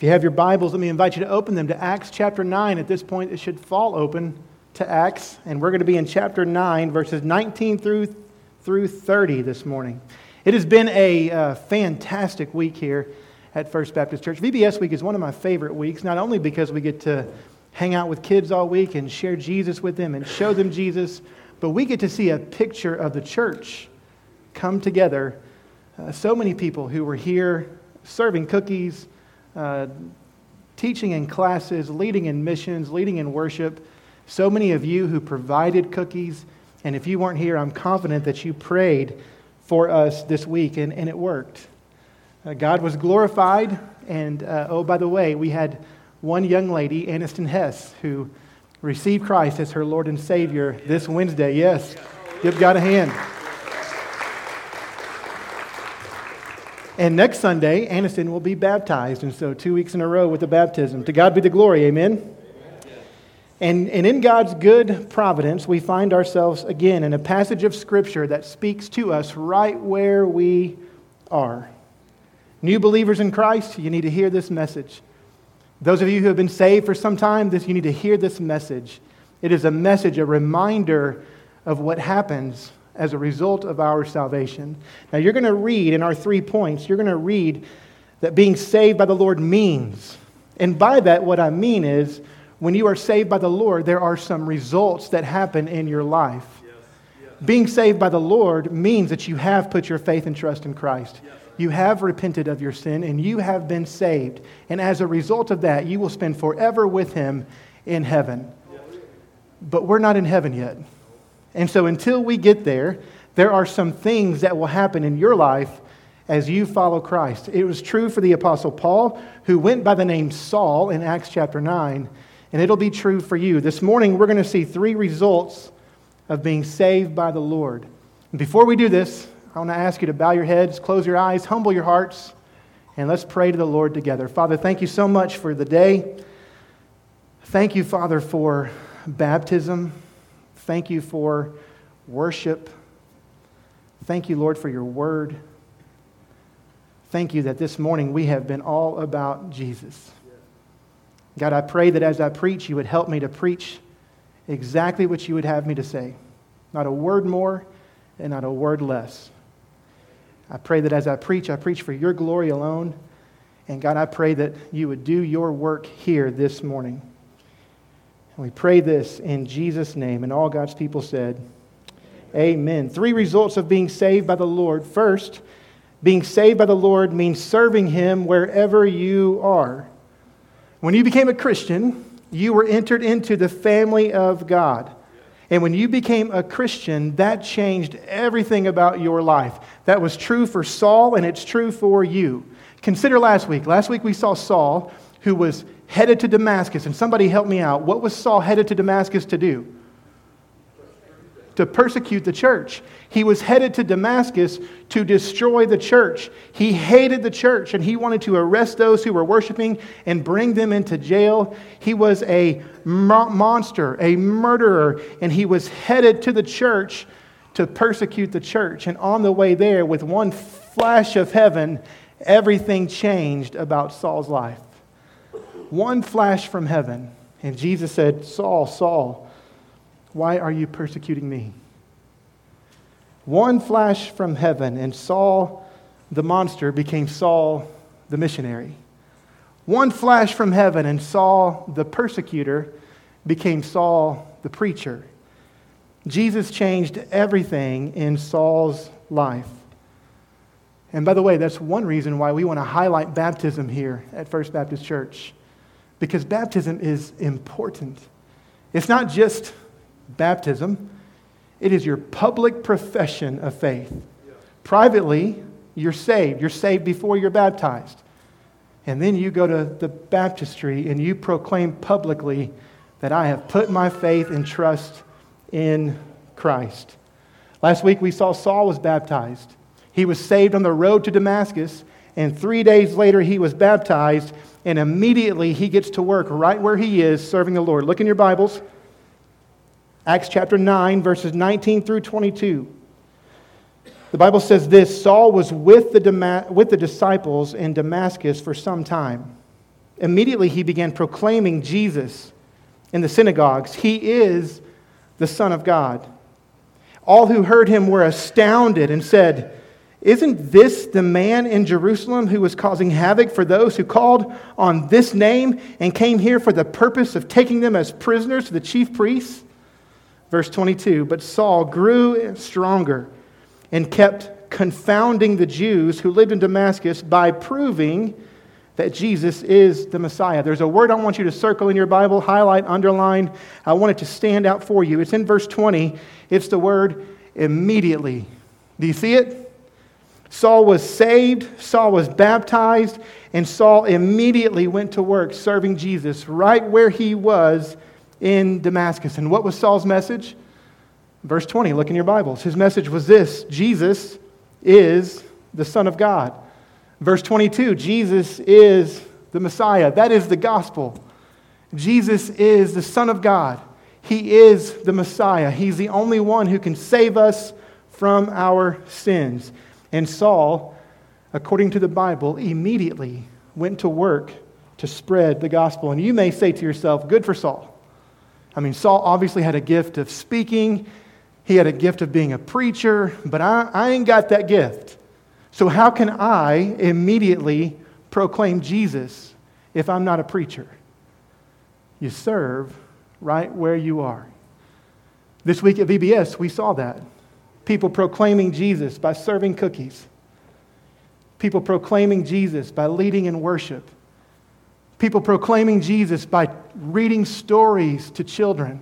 If you have your Bibles, let me invite you to open them to Acts chapter 9. At this point, it should fall open to Acts, and we're going to be in chapter 9, verses 19 through, through 30 this morning. It has been a uh, fantastic week here at First Baptist Church. VBS week is one of my favorite weeks, not only because we get to hang out with kids all week and share Jesus with them and show them Jesus, but we get to see a picture of the church come together. Uh, so many people who were here serving cookies, uh, teaching in classes, leading in missions, leading in worship. So many of you who provided cookies. And if you weren't here, I'm confident that you prayed for us this week, and, and it worked. Uh, God was glorified. And uh, oh, by the way, we had one young lady, Aniston Hess, who received Christ as her Lord and Savior this Wednesday. Yes, give God a hand. And next Sunday, Aniston will be baptized. And so, two weeks in a row with the baptism. To God be the glory. Amen. And, and in God's good providence, we find ourselves again in a passage of Scripture that speaks to us right where we are. New believers in Christ, you need to hear this message. Those of you who have been saved for some time, this, you need to hear this message. It is a message, a reminder of what happens as a result of our salvation. Now, you're going to read in our three points, you're going to read that being saved by the Lord means. And by that, what I mean is when you are saved by the Lord, there are some results that happen in your life. Yes, yes. Being saved by the Lord means that you have put your faith and trust in Christ. Yes. You have repented of your sin and you have been saved. And as a result of that, you will spend forever with Him in heaven. But we're not in heaven yet. And so until we get there, there are some things that will happen in your life as you follow Christ. It was true for the Apostle Paul, who went by the name Saul in Acts chapter 9, and it'll be true for you. This morning, we're going to see three results of being saved by the Lord. And before we do this, I want to ask you to bow your heads, close your eyes, humble your hearts, and let's pray to the Lord together. Father, thank you so much for the day. Thank you, Father, for baptism. Thank you for worship. Thank you, Lord, for your word. Thank you that this morning we have been all about Jesus. God, I pray that as I preach, you would help me to preach exactly what you would have me to say. Not a word more and not a word less. I pray that as I preach, I preach for your glory alone. And God, I pray that you would do your work here this morning. We pray this in Jesus' name. And all God's people said, Amen. Three results of being saved by the Lord. First, being saved by the Lord means serving Him wherever you are. When you became a Christian, you were entered into the family of God. And when you became a Christian, that changed everything about your life. That was true for Saul, and it's true for you. Consider last week. Last week we saw Saul, who was headed to Damascus. And somebody help me out. What was Saul headed to Damascus to do? To persecute the church. He was headed to Damascus to destroy the church. He hated the church and he wanted to arrest those who were worshiping and bring them into jail. He was a mo- monster, a murderer, and he was headed to the church to persecute the church. And on the way there, with one flash of heaven, everything changed about Saul's life one flash from heaven, and Jesus said, Saul, Saul, why are you persecuting me? One flash from heaven, and Saul, the monster, became Saul, the missionary. One flash from heaven, and Saul, the persecutor, became Saul, the preacher. Jesus changed everything in Saul's life. And by the way, that's one reason why we want to highlight baptism here at First Baptist Church because baptism is important. It's not just baptism, it is your public profession of faith. Privately, you're saved. You're saved before you're baptized. And then you go to the baptistry and you proclaim publicly that I have put my faith and trust in Christ. Last week we saw Saul was baptized. He was saved on the road to Damascus, and three days later he was baptized and immediately he gets to work right where he is serving the Lord. Look in your Bibles. Acts chapter 9, verses 19 through 22. The Bible says this Saul was with the, with the disciples in Damascus for some time. immediately he began proclaiming Jesus in the synagogues. He is the Son of God. All who heard him were astounded and said, Isn't this the man in Jerusalem who was causing havoc for those who called on this name and came here for the purpose of taking them as prisoners to the chief priests? Verse 22 But Saul grew stronger and kept confounding the Jews who lived in Damascus by proving that Jesus is the Messiah. There's a word I want you to circle in your Bible, highlight, underline. I want it to stand out for you. It's in verse 20. It's the word immediately. Do you see it? Saul was saved, Saul was baptized, and Saul immediately went to work serving Jesus right where he was in Damascus. And what was Saul's message? Verse 20, look in your Bibles. His message was this Jesus is the Son of God. Verse 22, Jesus is the Messiah. That is the gospel. Jesus is the Son of God. He is the Messiah. He's the only one who can save us from our sins. And Saul, according to the Bible, immediately went to work to spread the gospel. And you may say to yourself, good for Saul. I mean, Saul obviously had a gift of speaking, he had a gift of being a preacher, but I, I ain't got that gift. So, how can I immediately proclaim Jesus if I'm not a preacher? You serve right where you are. This week at VBS, we saw that. People proclaiming Jesus by serving cookies, people proclaiming Jesus by leading in worship, people proclaiming Jesus by reading stories to children,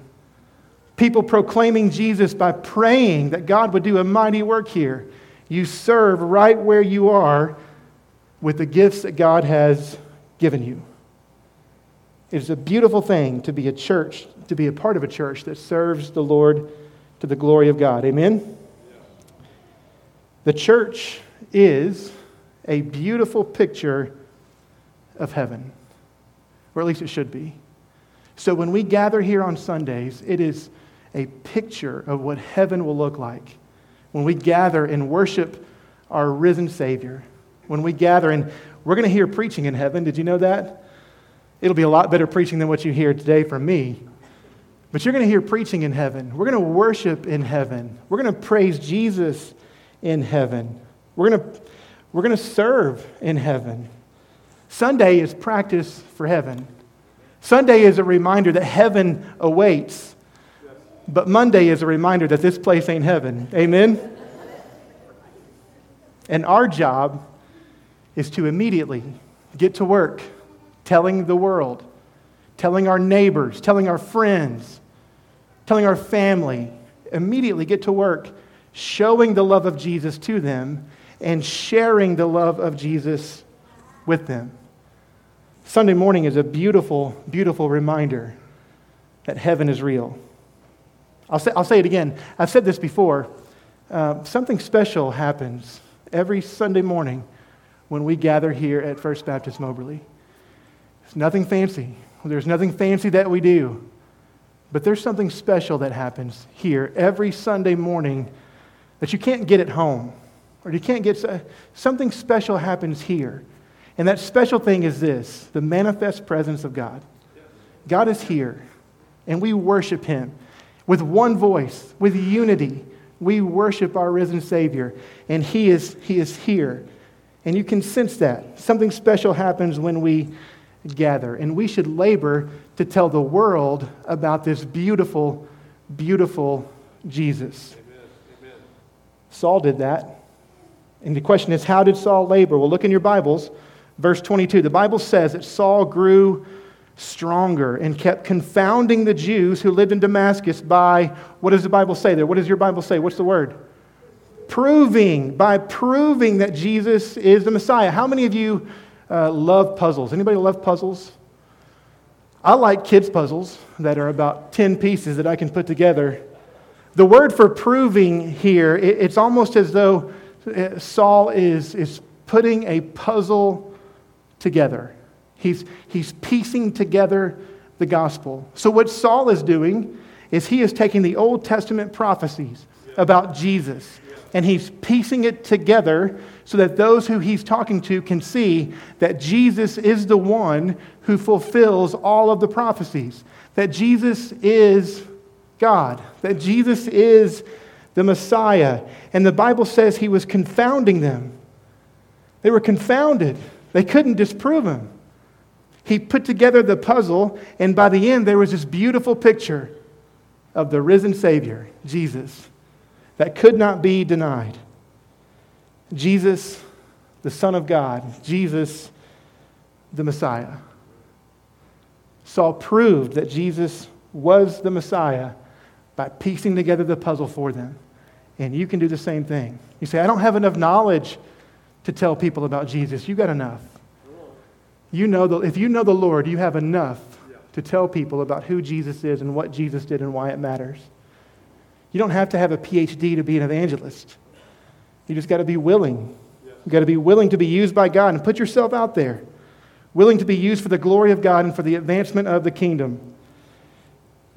people proclaiming Jesus by praying that God would do a mighty work here you serve right where you are with the gifts that God has given you. It is a beautiful thing to be a church, to be a part of a church that serves the Lord to the glory of God. Amen? The church is a beautiful picture of heaven, or at least it should be. So when we gather here on Sundays, it is a picture of what heaven will look like when we gather and worship our risen Savior, when we gather and we're going to hear preaching in heaven. Did you know that? It'll be a lot better preaching than what you hear today from me. But you're going to hear preaching in heaven. We're going to worship in heaven. We're going to praise Jesus in heaven. We're going to, we're going to serve in heaven. Sunday is practice for heaven. Sunday is a reminder that heaven awaits. But Monday is a reminder that this place ain't heaven. Amen? And our job is to immediately get to work telling the world, telling our neighbors, telling our friends, telling our family, immediately get to work showing the love of Jesus to them and sharing the love of Jesus with them. Sunday morning is a beautiful, beautiful reminder that heaven is real. I'll say, I'll say it again. I've said this before. Uh, something special happens every Sunday morning when we gather here at First Baptist Moberly. It's nothing fancy. There's nothing fancy that we do. But there's something special that happens here every Sunday morning that you can't get at home. Or you can't get something special happens here. And that special thing is this the manifest presence of God. God is here, and we worship Him with one voice, with unity. We worship our risen Savior, and He is, he is here. And you can sense that. Something special happens when we gather, and we should labor to tell the world about this beautiful, beautiful Jesus. Saul did that. And the question is, how did Saul labor? Well, look in your Bibles. Verse 22. The Bible says that Saul grew stronger and kept confounding the Jews who lived in Damascus by, what does the Bible say there? What does your Bible say? What's the word? Proving, by proving that Jesus is the Messiah. How many of you uh, love puzzles? Anybody love puzzles? I like kids' puzzles that are about 10 pieces that I can put together. The word for proving here, it, it's almost as though uh, Saul is, is putting a puzzle together. He's, he's piecing together the gospel. So, what Saul is doing is he is taking the Old Testament prophecies about Jesus. And he's piecing it together so that those who he's talking to can see that Jesus is the one who fulfills all of the prophecies, that Jesus is God, that Jesus is the Messiah. And the Bible says he was confounding them. They were confounded, they couldn't disprove him. He put together the puzzle, and by the end, there was this beautiful picture of the risen Savior, Jesus, that could not be denied. Jesus, the Son of God, Jesus, the Messiah. Saul proved that Jesus was the Messiah by piecing together the puzzle for them. And you can do the same thing. You say, I don't have enough knowledge to tell people about Jesus. You got enough. You know the, if you know the Lord, you have enough to tell people about who Jesus is and what Jesus did and why it matters. You don't have to have a PhD to be an evangelist. You just got to be willing. You got to be willing to be used by God and put yourself out there. Willing to be used for the glory of God and for the advancement of the kingdom.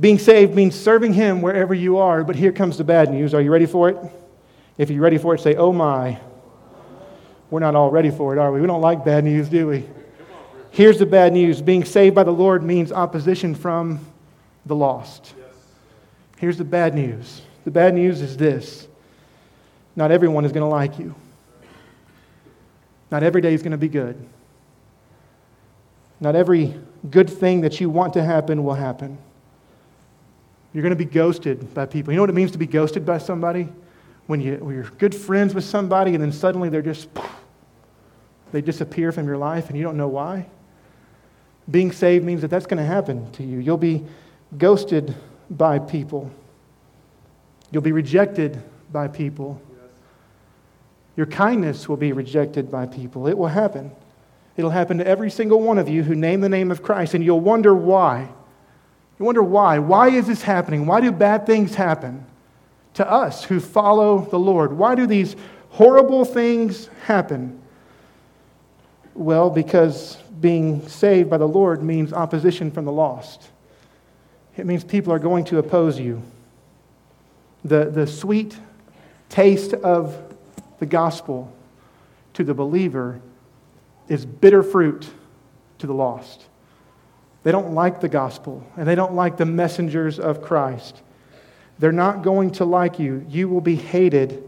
Being saved means serving Him wherever you are, but here comes the bad news. Are you ready for it? If you're ready for it, say, Oh my. We're not all ready for it, are we? We don't like bad news, do we? Here's the bad news being saved by the Lord means opposition from the lost. Here's the bad news the bad news is this not everyone is going to like you, not every day is going to be good. Not every good thing that you want to happen will happen. You're going to be ghosted by people. You know what it means to be ghosted by somebody? When, you, when you're good friends with somebody and then suddenly they're just, they disappear from your life and you don't know why. Being saved means that that's going to happen to you. You'll be ghosted by people, you'll be rejected by people. Your kindness will be rejected by people. It will happen. It'll happen to every single one of you who name the name of Christ, and you'll wonder why. You wonder why. Why is this happening? Why do bad things happen to us who follow the Lord? Why do these horrible things happen? Well, because being saved by the Lord means opposition from the lost. It means people are going to oppose you. The, the sweet taste of the gospel to the believer is bitter fruit to the lost. They don't like the gospel and they don't like the messengers of Christ. They're not going to like you. You will be hated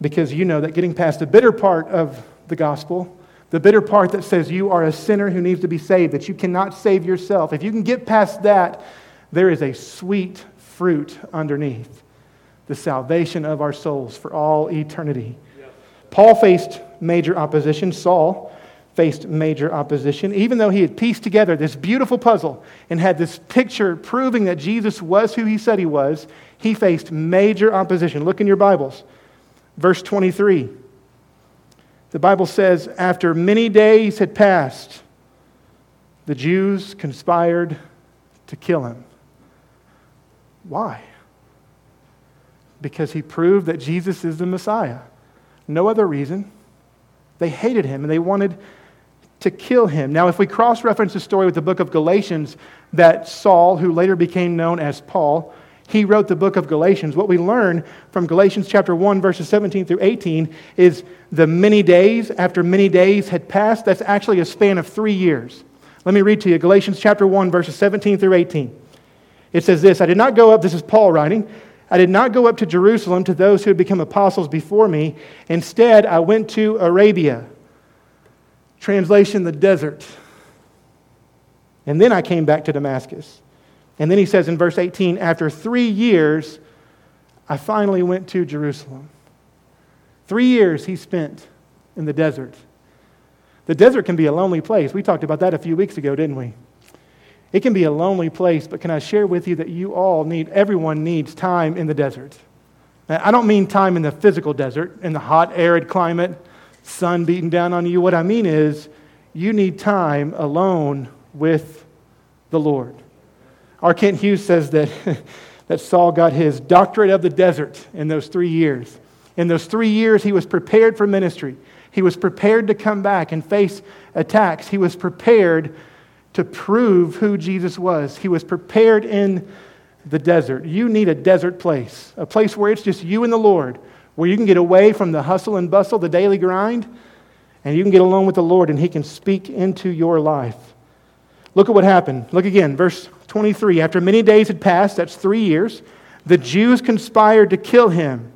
because you know that getting past the bitter part of the gospel, the bitter part that says you are a sinner who needs to be saved, that you cannot save yourself, if you can get past that, there is a sweet fruit underneath the salvation of our souls for all eternity. Paul faced major opposition. Saul faced major opposition. Even though he had pieced together this beautiful puzzle and had this picture proving that Jesus was who he said he was, he faced major opposition. Look in your Bibles. Verse 23. The Bible says, After many days had passed, the Jews conspired to kill him. Why? Because he proved that Jesus is the Messiah. No other reason. They hated him and they wanted to kill him. Now, if we cross reference the story with the book of Galatians, that Saul, who later became known as Paul, he wrote the book of Galatians. What we learn from Galatians chapter 1, verses 17 through 18 is the many days after many days had passed. That's actually a span of three years. Let me read to you Galatians chapter 1, verses 17 through 18. It says this I did not go up, this is Paul writing. I did not go up to Jerusalem to those who had become apostles before me. Instead, I went to Arabia Translation, the desert. And then I came back to Damascus. And then he says in verse 18, after three years, I finally went to Jerusalem. Three years he spent in the desert. The desert can be a lonely place. We talked about that a few weeks ago, didn't we? It can be a lonely place, but can I share with you that you all need, everyone needs time in the desert? I don't mean time in the physical desert, in the hot, arid climate sun beating down on you. What I mean is, you need time alone with the Lord. R. Kent Hughes says that, that Saul got his doctorate of the desert in those three years. In those three years, he was prepared for ministry. He was prepared to come back and face attacks. He was prepared to prove who Jesus was. He was prepared in the desert. You need a desert place, a place where it's just you and the Lord, where you can get away from the hustle and bustle, the daily grind, and you can get alone with the Lord and He can speak into your life. Look at what happened. Look again, verse 23. After many days had passed, that's three years, the Jews conspired to kill him.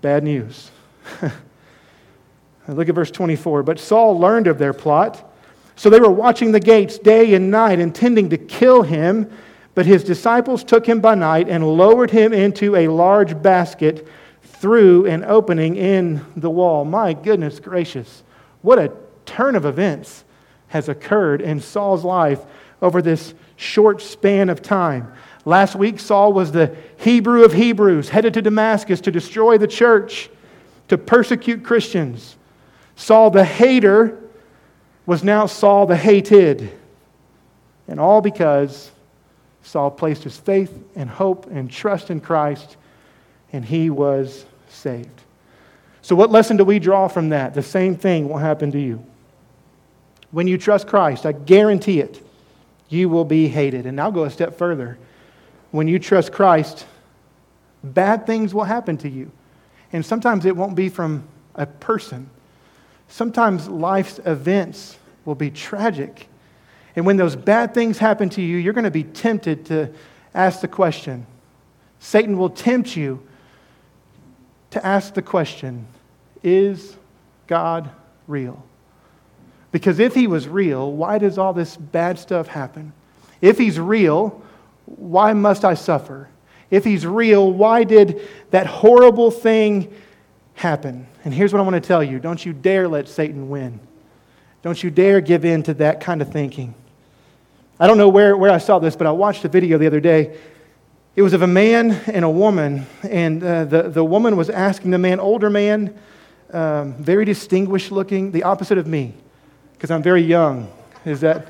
Bad news. Look at verse 24. But Saul learned of their plot. So they were watching the gates day and night, intending to kill him. But his disciples took him by night and lowered him into a large basket through an opening in the wall. My goodness gracious. What a turn of events has occurred in Saul's life over this short span of time. Last week, Saul was the Hebrew of Hebrews, headed to Damascus to destroy the church, to persecute Christians. Saul the hater was now Saul the hated. And all because Saul placed his faith and hope and trust in Christ, and he was saved. So, what lesson do we draw from that? The same thing will happen to you. When you trust Christ, I guarantee it, you will be hated. And I'll go a step further. When you trust Christ, bad things will happen to you. And sometimes it won't be from a person, sometimes life's events will be tragic. And when those bad things happen to you, you're going to be tempted to ask the question. Satan will tempt you to ask the question Is God real? Because if he was real, why does all this bad stuff happen? If he's real, why must I suffer? If he's real, why did that horrible thing happen? And here's what I want to tell you don't you dare let Satan win. Don't you dare give in to that kind of thinking. I don't know where, where I saw this, but I watched a video the other day. It was of a man and a woman, and uh, the, the woman was asking the man, older man, um, very distinguished looking, the opposite of me because I'm very young. Is that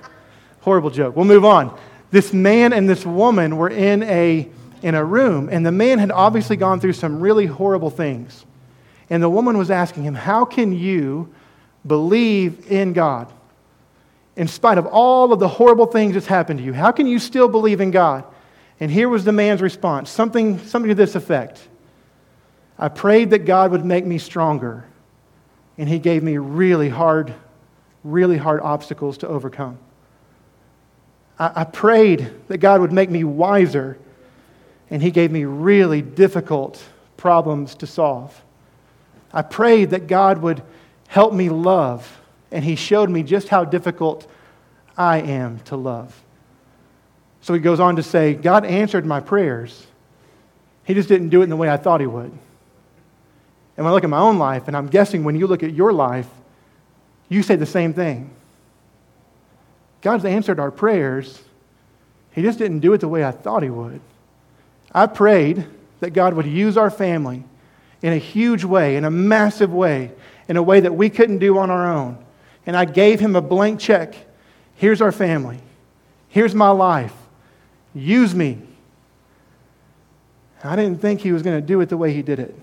horrible joke? We'll move on. This man and this woman were in a, in a room, and the man had obviously gone through some really horrible things. And the woman was asking him, How can you believe in God? In spite of all of the horrible things that's happened to you, how can you still believe in God? And here was the man's response something, something to this effect I prayed that God would make me stronger, and he gave me really hard really hard obstacles to overcome. I, I prayed that God would make me wiser, and He gave me really difficult problems to solve. I prayed that God would help me love, and He showed me just how difficult I am to love. So he goes on to say, God answered my prayers. He just didn't do it in the way I thought He would. And when I look at my own life, and I'm guessing when you look at your life, you say the same thing. God's answered our prayers. He just didn't do it the way I thought He would. I prayed that God would use our family in a huge way, in a massive way, in a way that we couldn't do on our own. And I gave Him a blank check. Here's our family. Here's my life. Use me. I didn't think He was going to do it the way He did it.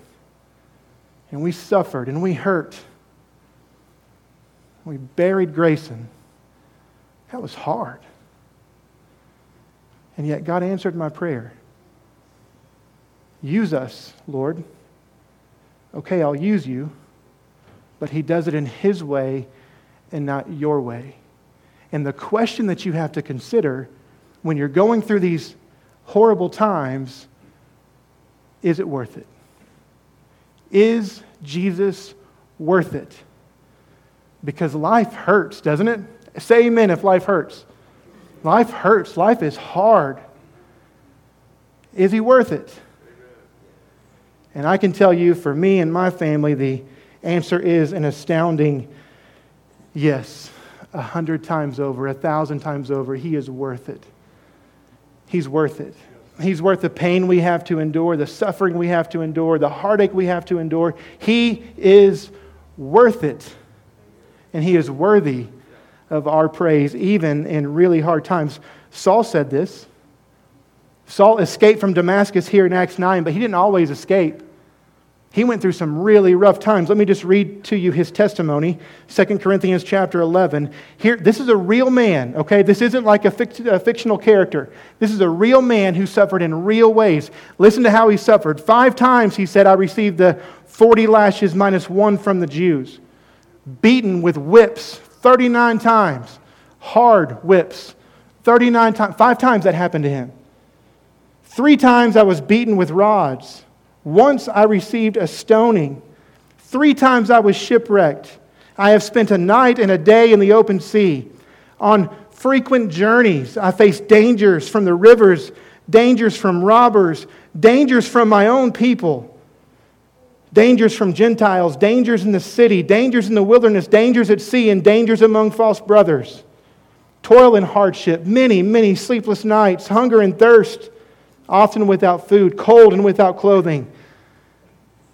And we suffered and we hurt. We buried Grayson. That was hard. And yet God answered my prayer. Use us, Lord. Okay, I'll use you, but He does it in His way and not your way. And the question that you have to consider when you're going through these horrible times is it worth it? Is Jesus worth it? Because life hurts, doesn't it? Say amen if life hurts. Life hurts. Life is hard. Is he worth it? And I can tell you, for me and my family, the answer is an astounding yes. A hundred times over, a thousand times over, he is worth it. He's worth it. He's worth the pain we have to endure, the suffering we have to endure, the heartache we have to endure. He is worth it and he is worthy of our praise, even in really hard times. Saul said this. Saul escaped from Damascus here in Acts 9, but he didn't always escape. He went through some really rough times. Let me just read to you his testimony. 2 Corinthians chapter 11. Here, this is a real man, okay? This isn't like a, fict- a, fictional character. This is a real man who suffered in real ways. Listen to how he suffered. Five times he said, I received the 40 lashes minus one from the Jews. Beaten with whips 39 times. Hard whips. 39 times. Five times that happened to him. Three times I was beaten with rods. Once I received a stoning. Three times I was shipwrecked. I have spent a night and a day in the open sea. On frequent journeys, I faced dangers from the rivers, dangers from robbers, dangers from my own people, dangers from Gentiles, dangers in the city, dangers in the wilderness, dangers at sea, and dangers among false brothers. Toil and hardship, many, many sleepless nights, hunger and thirst often without food, cold and without clothing.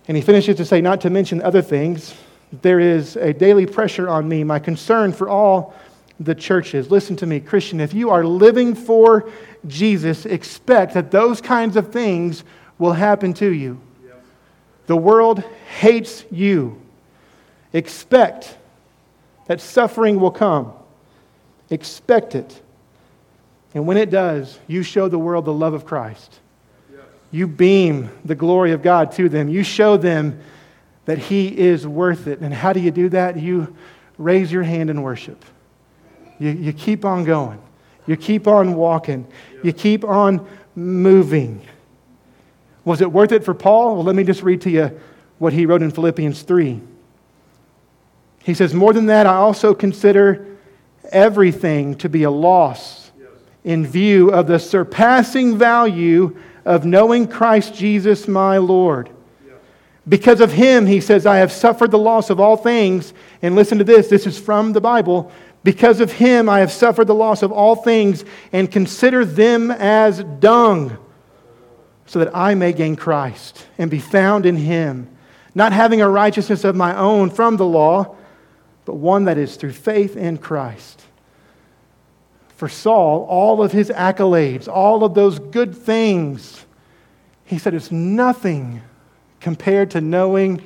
And he finishes to say, not to mention other things, there is a daily pressure on me, my concern for all the churches. Listen to me, Christian, if you are living for Jesus, expect that those kinds of things will happen to you. The world hates you. Expect that suffering will come. Expect it. And when it does, you show the world the love of Christ. You beam the glory of God to them. You show them that He is worth it. And how do you do that? You raise your hand in worship. You, you keep on going. You keep on walking. You keep on moving. Was it worth it for Paul? Well, let me just read to you what he wrote in Philippians 3. He says, More than that, I also consider everything to be a loss in view of the surpassing value of knowing Christ Jesus my Lord. Because of him, he says, I have suffered the loss of all things. And listen to this this is from the Bible. Because of him, I have suffered the loss of all things and consider them as dung, so that I may gain Christ and be found in him, not having a righteousness of my own from the law, but one that is through faith in Christ for Saul, all of his accolades, all of those good things, he said it's nothing compared to knowing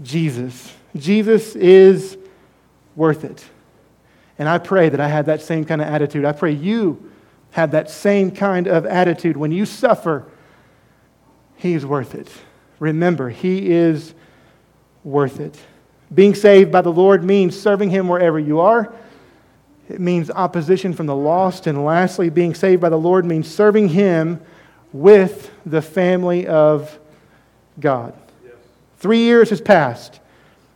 Jesus. Jesus is worth it. And I pray that I had that same kind of attitude. I pray you have that same kind of attitude. When you suffer, He's worth it. Remember, He is worth it. Being saved by the Lord means serving Him wherever you are it means opposition from the lost. And lastly, being saved by the Lord means serving Him with the family of God. Yes. Three years has passed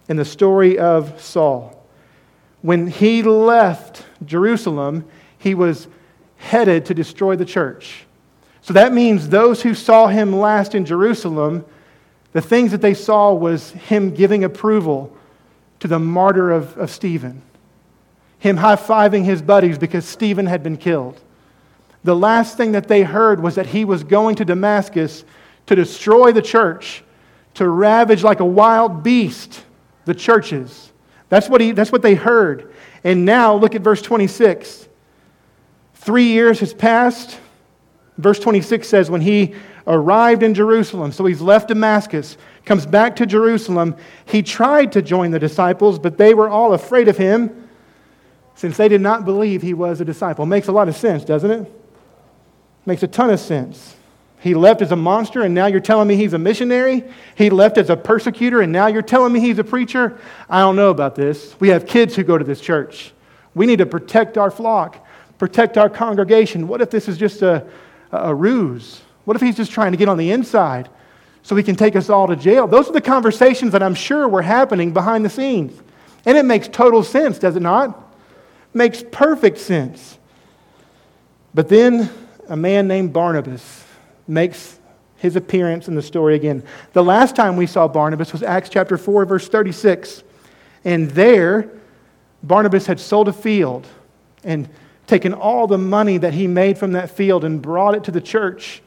in the story of Saul. When he left Jerusalem, he was headed to destroy the church. So that means those who saw him last in Jerusalem, the things that they saw was him giving approval to the martyr of, of Stephen him high fiving his buddies because Stephen had been killed. The last thing that they heard was that he was going to Damascus to destroy the church, to ravage like a wild beast the churches. That's what, he, that's what they heard. And now look at verse 26. Three years has passed. Verse 26 says, when he arrived in Jerusalem, so he's left Damascus, comes back to Jerusalem, he tried to join the disciples, but they were all afraid of him since they did not believe he was a disciple. Makes a lot of sense, doesn't it? Makes a ton of sense. He left as a monster, and now you're telling me he's a missionary? He left as a persecutor, and now you're telling me he's a preacher? I don't know about this. We have kids who go to this church. We need to protect our flock, protect our congregation. What if this is just a, a ruse? What if he's just trying to get on the inside so he can take us all to jail? Those are the conversations that I'm sure were happening behind the scenes. And it makes total sense, does it not? Makes perfect sense. But then a man named Barnabas makes his appearance in the story again. The last time we saw Barnabas was Acts chapter 4, verse 36. And there, Barnabas had sold a field and taken all the money that he made from that field and brought it to the church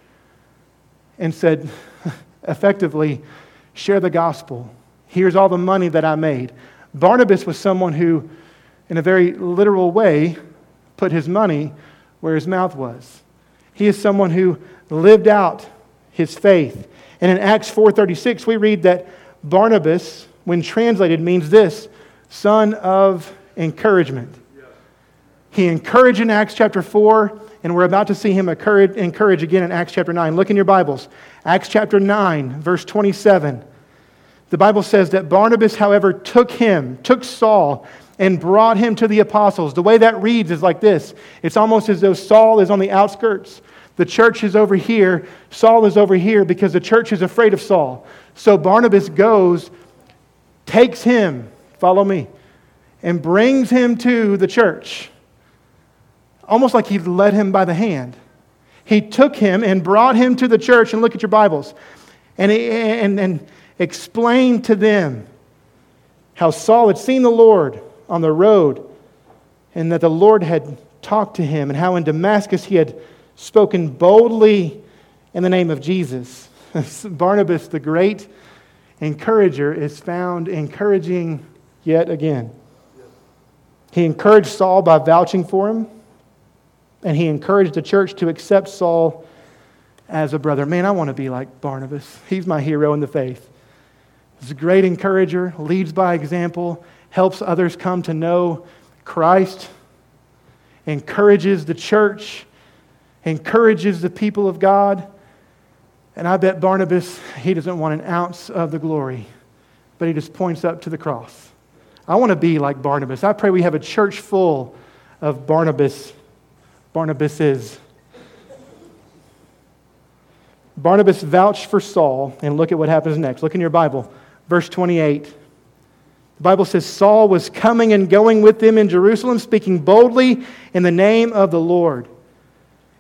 and said, effectively, share the gospel. Here's all the money that I made. Barnabas was someone who in a very literal way, put his money where his mouth was. He is someone who lived out his faith. And in Acts 4:36 we read that Barnabas when translated means this, son of encouragement. He encouraged in Acts chapter 4 and we're about to see him encourage again in Acts chapter 9. Look in your Bibles. Acts chapter 9, verse 27. The Bible says that Barnabas, however, took him, took Saul, and brought him to the apostles. The way that reads is like this it's almost as though Saul is on the outskirts. The church is over here. Saul is over here because the church is afraid of Saul. So Barnabas goes, takes him, follow me, and brings him to the church almost like he led him by the hand. He took him and brought him to the church, and look at your Bibles, and, and, and explained to them how Saul had seen the Lord on the road, and that the Lord had talked to him, and how in Damascus he had spoken boldly in the name of Jesus. Barnabas, the great encourager, is found encouraging yet again. He encouraged Saul by vouching for him and he encouraged the church to accept Saul as a brother. Man, I want to be like Barnabas. He's my hero in the faith. He's a great encourager, leads by example, helps others come to know Christ, encourages the church, encourages the people of God. And I bet Barnabas, he doesn't want an ounce of the glory, but he just points up to the cross. I want to be like Barnabas. I pray we have a church full of Barnabas Barnabas is. Barnabas vouched for Saul, and look at what happens next. Look in your Bible, verse 28. The Bible says Saul was coming and going with them in Jerusalem, speaking boldly in the name of the Lord.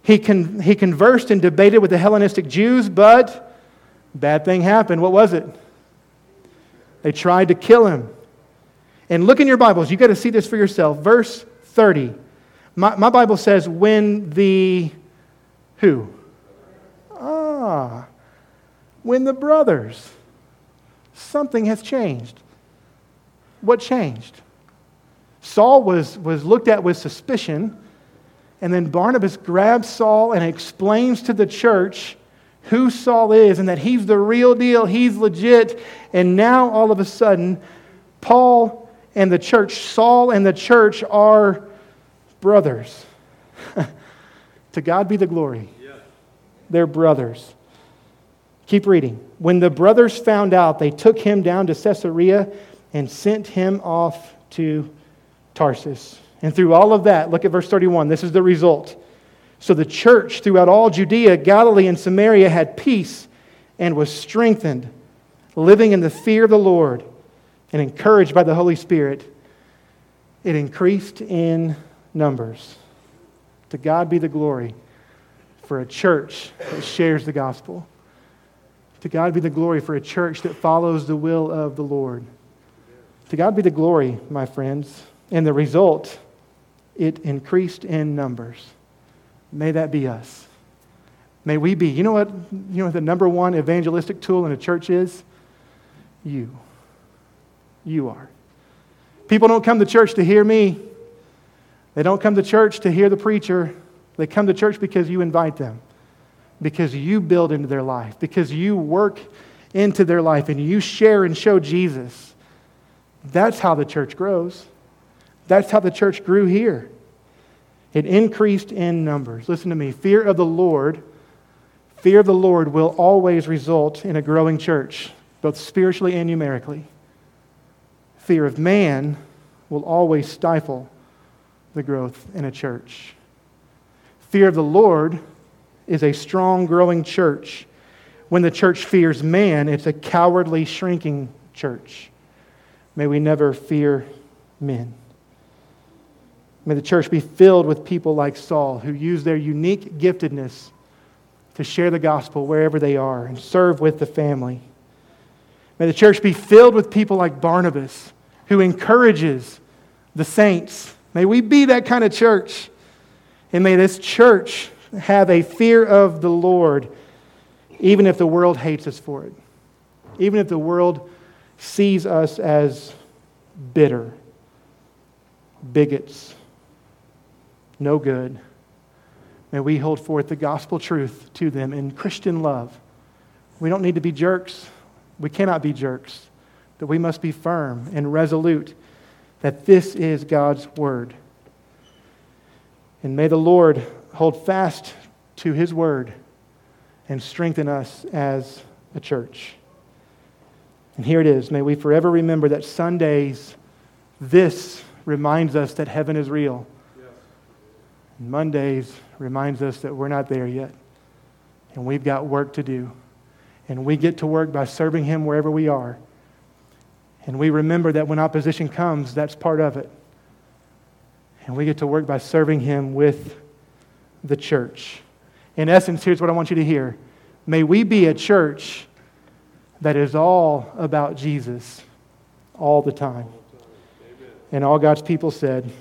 He, con- he conversed and debated with the Hellenistic Jews, but bad thing happened. What was it? They tried to kill him. And look in your Bibles. You've got to see this for yourself. Verse 30. My, my Bible says, when the who? Ah, when the brothers. Something has changed. What changed? Saul was, was looked at with suspicion, and then Barnabas grabs Saul and explains to the church who Saul is and that he's the real deal, he's legit. And now all of a sudden, Paul and the church, Saul and the church are brothers. to God be the glory. They're brothers. Keep reading. When the brothers found out, they took him down to Caesarea and sent him off to Tarsus. And through all of that, look at verse 31. This is the result. So the church throughout all Judea, Galilee, and Samaria had peace and was strengthened, living in the fear of the Lord and encouraged by the Holy Spirit. It increased in numbers. To God be the glory for a church that shares the gospel. To God be the glory for a church that follows the will of the Lord. To God be the glory, my friends. And the result, it increased in numbers. May that be us. May we be. You know what? You know what the number one evangelistic tool in a church is? You. You are. People don't come to church to hear me. They don't come to church to hear the preacher. They come to church because you invite them, because you build into their life, because you work into their life and you share and show Jesus. That's how the church grows. That's how the church grew here. It increased in numbers. Listen to me. Fear of the Lord, fear of the Lord will always result in a growing church, both spiritually and numerically. Fear of man will always stifle the growth in a church. Fear of the Lord is a strong, growing church. When the church fears man, it's a cowardly, shrinking church. May we never fear men. May the church be filled with people like Saul who use their unique giftedness to share the gospel wherever they are and serve with the family. May the church be filled with people like Barnabas who encourages the saints May we be that kind of church. And may this church have a fear of the Lord, even if the world hates us for it. Even if the world sees us as bitter, bigots, no good. May we hold forth the gospel truth to them in Christian love, We don't need to be jerks. We cannot be jerks. That we must be firm and resolute that this is God's word. And may the Lord hold fast to his word and strengthen us as a church. And here it is. May we forever remember that Sundays, this reminds us that heaven is real. Yes. Mondays reminds us that we're not there yet. And we've got work to do. And we get to work by serving Him wherever we are. And we remember that when opposition comes, that's part of it. And we get to work by serving Him with the church. In essence, here's what I want you to hear May we be a church that is all about Jesus all the time. And all God's people said,